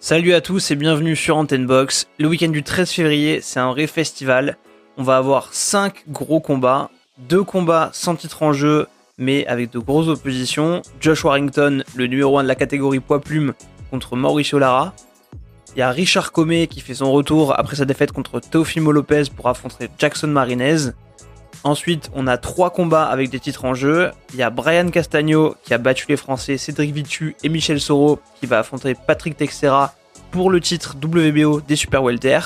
Salut à tous et bienvenue sur Antenne Box. Le week-end du 13 février, c'est un vrai festival. On va avoir 5 gros combats, 2 combats sans titre en jeu, mais avec de grosses oppositions. Josh Warrington, le numéro 1 de la catégorie poids plume, contre Mauricio Lara. Il y a Richard Comey qui fait son retour après sa défaite contre Teofimo Lopez pour affronter Jackson Marinez. Ensuite, on a trois combats avec des titres en jeu. Il y a Brian Castagno qui a battu les Français Cédric Vitu et Michel Soro qui va affronter Patrick Texera pour le titre WBO des Super Welter.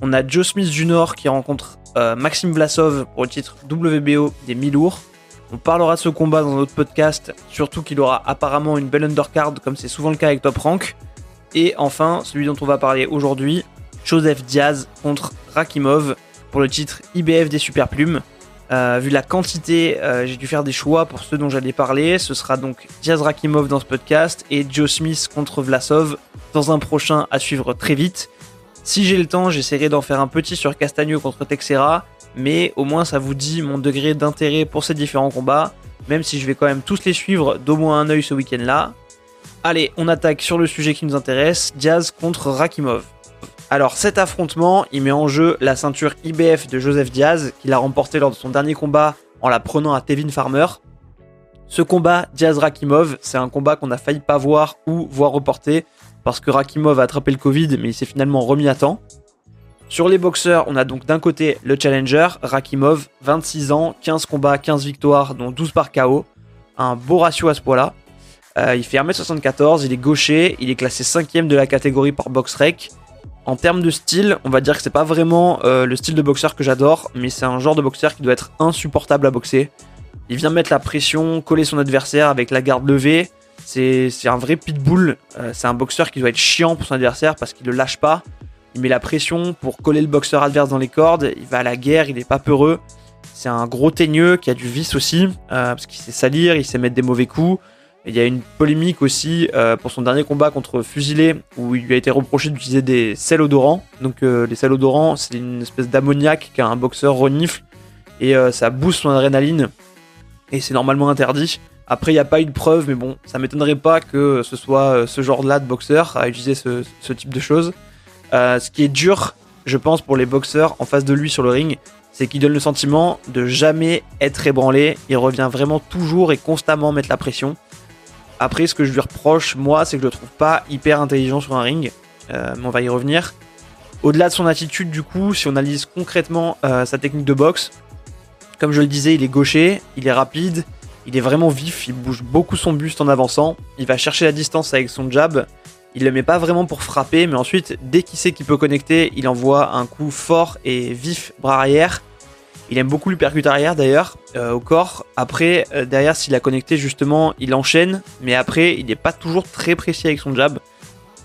On a Joe Smith Jr. qui rencontre euh, Maxime Vlasov pour le titre WBO des mi-lourds. On parlera de ce combat dans notre podcast, surtout qu'il aura apparemment une belle undercard comme c'est souvent le cas avec Top Rank. Et enfin, celui dont on va parler aujourd'hui, Joseph Diaz contre Rakimov pour le titre IBF des Super Plumes. Euh, vu la quantité, euh, j'ai dû faire des choix pour ceux dont j'allais parler. Ce sera donc Diaz Rakimov dans ce podcast et Joe Smith contre Vlasov dans un prochain à suivre très vite. Si j'ai le temps, j'essaierai d'en faire un petit sur Castagno contre Texera, mais au moins ça vous dit mon degré d'intérêt pour ces différents combats, même si je vais quand même tous les suivre d'au moins un œil ce week-end-là. Allez, on attaque sur le sujet qui nous intéresse, Diaz contre Rakimov. Alors cet affrontement, il met en jeu la ceinture IBF de Joseph Diaz, qu'il a remporté lors de son dernier combat en la prenant à Tevin Farmer. Ce combat, Diaz-Rakimov, c'est un combat qu'on a failli pas voir ou voir reporté, parce que Rakimov a attrapé le Covid, mais il s'est finalement remis à temps. Sur les boxeurs, on a donc d'un côté le challenger, Rakimov, 26 ans, 15 combats, 15 victoires, dont 12 par KO. Un beau ratio à ce poids-là. Euh, il fait 1m74, il est gaucher, il est classé 5ème de la catégorie par BoxRec. En termes de style, on va dire que c'est pas vraiment euh, le style de boxeur que j'adore, mais c'est un genre de boxeur qui doit être insupportable à boxer. Il vient mettre la pression, coller son adversaire avec la garde levée. C'est un vrai pitbull. Euh, c'est un boxeur qui doit être chiant pour son adversaire parce qu'il le lâche pas. Il met la pression pour coller le boxeur adverse dans les cordes. Il va à la guerre, il est pas peureux. C'est un gros teigneux qui a du vice aussi, euh, parce qu'il sait salir, il sait mettre des mauvais coups. Il y a une polémique aussi euh, pour son dernier combat contre Fusilé où il lui a été reproché d'utiliser des sels odorants. Donc euh, les sels odorants, c'est une espèce d'ammoniac qu'un boxeur renifle et euh, ça booste son adrénaline et c'est normalement interdit. Après, il n'y a pas eu de preuve, mais bon, ça m'étonnerait pas que ce soit ce genre-là de boxeur à utiliser ce, ce type de choses. ce qui est dur, je pense, pour les boxeurs en face de lui sur le ring, c'est qu'il donne le sentiment de jamais être ébranlé. Il revient vraiment toujours et constamment mettre la pression. Après, ce que je lui reproche, moi, c'est que je le trouve pas hyper intelligent sur un ring. Euh, mais on va y revenir. Au-delà de son attitude, du coup, si on analyse concrètement euh, sa technique de boxe, comme je le disais, il est gaucher, il est rapide, il est vraiment vif, il bouge beaucoup son buste en avançant, il va chercher la distance avec son jab, il le met pas vraiment pour frapper, mais ensuite, dès qu'il sait qu'il peut connecter, il envoie un coup fort et vif bras arrière, il aime beaucoup le percute arrière d'ailleurs euh, au corps. Après, euh, derrière, s'il a connecté justement, il enchaîne, mais après, il n'est pas toujours très précis avec son jab.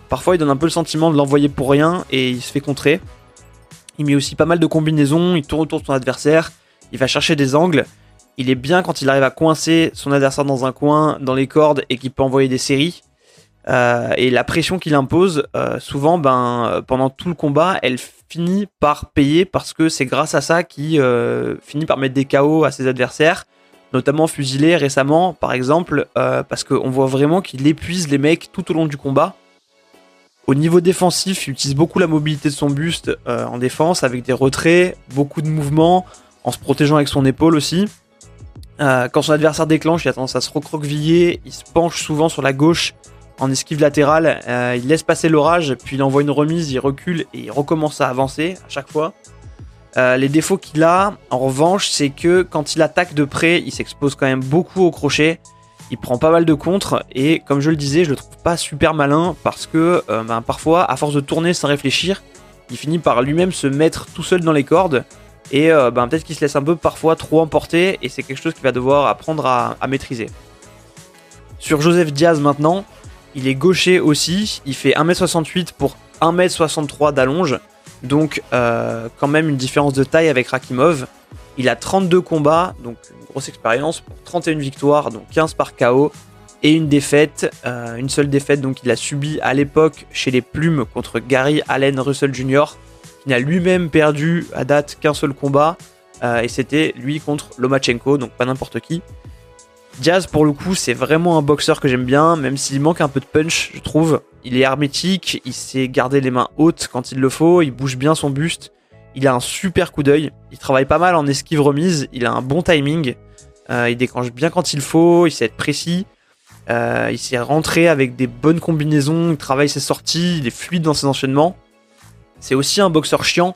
Parfois, il donne un peu le sentiment de l'envoyer pour rien et il se fait contrer. Il met aussi pas mal de combinaisons, il tourne autour de son adversaire, il va chercher des angles. Il est bien quand il arrive à coincer son adversaire dans un coin, dans les cordes et qu'il peut envoyer des séries. Euh, et la pression qu'il impose, souvent, ben, pendant tout le combat, elle finit par payer parce que c'est grâce à ça qu'il euh, finit par mettre des KO à ses adversaires, notamment fusilé récemment par exemple, euh, parce qu'on voit vraiment qu'il épuise les mecs tout au long du combat. Au niveau défensif, il utilise beaucoup la mobilité de son buste euh, en défense avec des retraits, beaucoup de mouvements, en se protégeant avec son épaule aussi. quand son adversaire déclenche, il a tendance à se recroqueviller, il se penche souvent sur la gauche en esquive latérale, euh, il laisse passer l'orage, puis il envoie une remise, il recule et il recommence à avancer à chaque fois. Euh, les défauts qu'il a, en revanche, c'est que quand il attaque de près, il s'expose quand même beaucoup au crochet. Il prend pas mal de contre et comme je le disais, je le trouve pas super malin parce que euh, ben, parfois, à force de tourner sans réfléchir, il finit par lui-même se mettre tout seul dans les cordes et ben, peut-être qu'il se laisse un peu parfois trop emporter et c'est quelque chose qu'il va devoir apprendre à maîtriser. Sur Joseph Diaz maintenant, il est gaucher aussi, il fait 1m68 pour 1m63 d'allonge, donc euh, quand même une différence de taille avec Rakimov. Il a 32 combats, donc une grosse expérience pour 31 victoires, donc 15 par KO, et une défaite, euh, une seule défaite donc il a subi à l'époque chez les Plumes contre Gary Allen Russell Jr., qui n'a lui-même perdu à date qu'un seul combat, euh, et c'était lui contre Lomachenko, donc pas n'importe qui. Diaz, pour le coup, c'est vraiment un boxeur que j'aime bien, même s'il manque un peu de punch, je trouve. Il est hermétique, il sait garder les mains hautes quand il le faut, il bouge bien son buste, il a un super coup d'œil, il travaille pas mal en esquive remise, il a un bon timing, euh, il déclenche bien quand il faut, il sait être précis, euh, il sait rentrer avec des bonnes combinaisons, il travaille ses sorties, il est fluide dans ses enchaînements. C'est aussi un boxeur chiant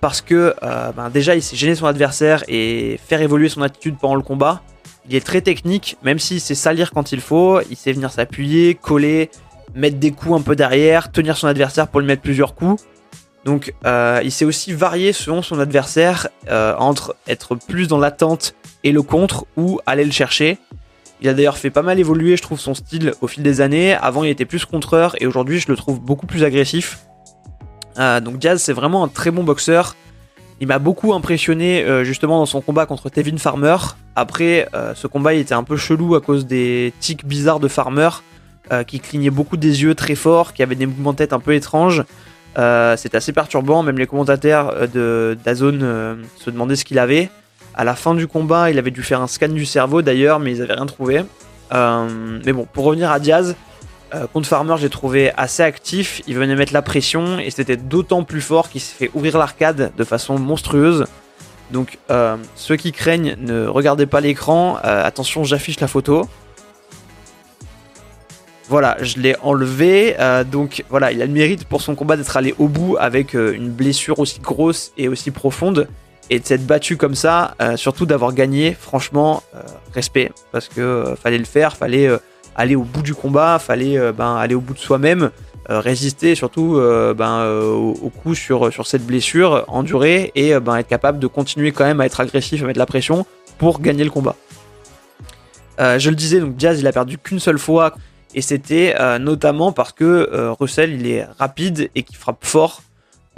parce que euh, ben déjà il sait gêner son adversaire et faire évoluer son attitude pendant le combat. Il est très technique, même s'il sait salir quand il faut, il sait venir s'appuyer, coller, mettre des coups un peu derrière, tenir son adversaire pour lui mettre plusieurs coups. Donc euh, il sait aussi varier selon son adversaire euh, entre être plus dans l'attente et le contre ou aller le chercher. Il a d'ailleurs fait pas mal évoluer, je trouve, son style au fil des années. Avant, il était plus contreur et aujourd'hui, je le trouve beaucoup plus agressif. Euh, donc Diaz, c'est vraiment un très bon boxeur. Il m'a beaucoup impressionné justement dans son combat contre Tevin Farmer. Après, ce combat il était un peu chelou à cause des tics bizarres de Farmer qui clignait beaucoup des yeux très fort, qui avait des mouvements de tête un peu étranges. Euh, c'est assez perturbant, même les commentateurs euh, de d'Azone euh, se demandaient ce qu'il avait. À la fin du combat, il avait dû faire un scan du cerveau d'ailleurs, mais ils n'avaient rien trouvé. mais bon, pour revenir à Diaz, contre Farmer, j'ai trouvé assez actif. Il venait mettre la pression et c'était d'autant plus fort qu'il s'est fait ouvrir l'arcade de façon monstrueuse. Donc, ceux qui craignent, ne regardez pas l'écran. attention, j'affiche la photo. Voilà, je l'ai enlevé. Euh, donc voilà, il a le mérite pour son combat d'être allé au bout avec euh, une blessure aussi grosse et aussi profonde. Et de s'être battu comme ça, euh, surtout d'avoir gagné, franchement, respect. Parce que fallait le faire, fallait aller au bout du combat, fallait ben, aller au bout de soi-même, résister surtout ben, au, coup sur, cette blessure, endurer et ben, être capable de continuer quand même à être agressif, à mettre la pression pour gagner le combat. je le disais, donc Diaz il a perdu qu'une seule fois et c'était euh, notamment parce que euh, Russell, il est rapide et qu'il frappe fort.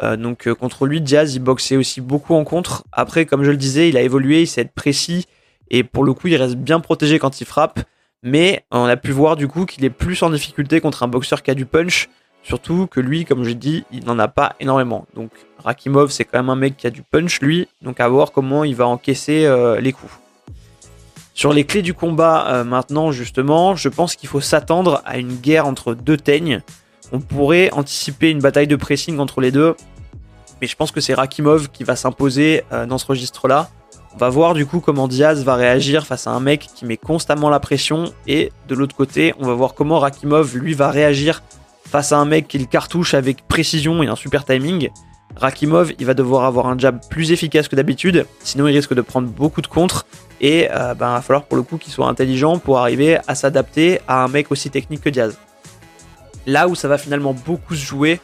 Euh, donc contre lui, Diaz, il boxait aussi beaucoup en contre. Après, comme je le disais, il a évolué, il sait être précis. Et pour le coup, il reste bien protégé quand il frappe. Mais on a pu voir du coup qu'il est plus en difficulté contre un boxeur qui a du punch. Surtout que lui, comme je dit, il n'en a pas énormément. Donc Rakimov, c'est quand même un mec qui a du punch, lui. Donc à voir comment il va encaisser les coups. Sur les clés du combat euh, maintenant justement, je pense qu'il faut s'attendre à une guerre entre deux teignes. On pourrait anticiper une bataille de pressing entre les deux, mais je pense que c'est Rakimov qui va s'imposer euh, dans ce registre-là. On va voir du coup comment Diaz va réagir face à un mec qui met constamment la pression, et de l'autre côté, on va voir comment Rakimov lui va réagir face à un mec qui le cartouche avec précision et un super timing. Rakimov, il va devoir avoir un jab plus efficace que d'habitude, sinon il risque de prendre beaucoup de contre et euh, ben, il va falloir pour le coup qu'il soit intelligent pour arriver à s'adapter à un mec aussi technique que Diaz. Là où ça va finalement beaucoup se jouer,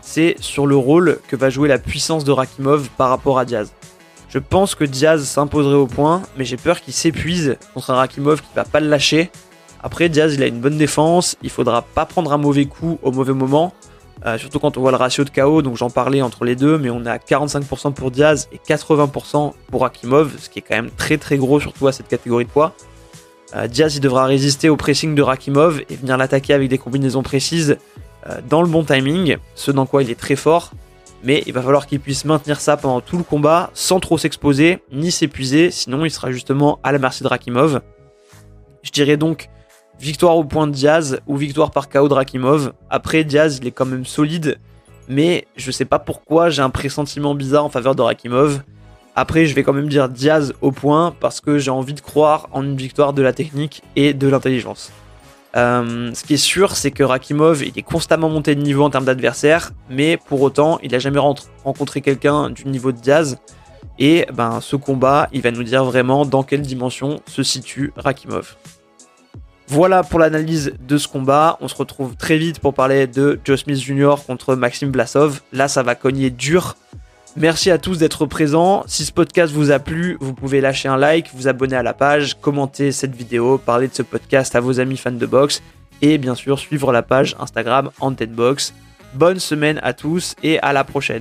c'est sur le rôle que va jouer la puissance de Rakimov par rapport à Diaz. Je pense que Diaz s'imposerait au point, mais j'ai peur qu'il s'épuise contre un Rakimov qui va pas le lâcher. Après, Diaz il a une bonne défense, il faudra pas prendre un mauvais coup au mauvais moment, euh, surtout quand on voit le ratio de KO, donc j'en parlais entre les deux, mais on est à 45% pour Diaz et 80% pour Akimov, ce qui est quand même très très gros, surtout à cette catégorie de poids. Euh, Diaz il devra résister au pressing de Rakimov et venir l'attaquer avec des combinaisons précises euh, dans le bon timing, ce dans quoi il est très fort, mais il va falloir qu'il puisse maintenir ça pendant tout le combat sans trop s'exposer ni s'épuiser, sinon il sera justement à la merci de Rakimov. Je dirais donc Victoire au point de Diaz ou victoire par KO de Rakimov. Après, Diaz, il est quand même solide, mais je sais pas pourquoi j'ai un pressentiment bizarre en faveur de Rakimov. Après, je vais quand même dire Diaz au point parce que j'ai envie de croire en une victoire de la technique et de l'intelligence. Euh, ce qui est sûr, c'est que Rakimov, il est constamment monté de niveau en termes d'adversaire, mais pour autant, il n'a jamais rencontré quelqu'un du niveau de Diaz. Et ben, ce combat, il va nous dire vraiment dans quelle dimension se situe Rakimov. Voilà pour l'analyse de ce combat. On se retrouve très vite pour parler de Joe Smith Jr. contre Maxime Blasov. Là, ça va cogner dur. Merci à tous d'être présents. Si ce podcast vous a plu, vous pouvez lâcher un like, vous abonner à la page, commenter cette vidéo, parler de ce podcast à vos amis fans de boxe et bien sûr suivre la page Instagram Antenbox. Bonne semaine à tous et à la prochaine.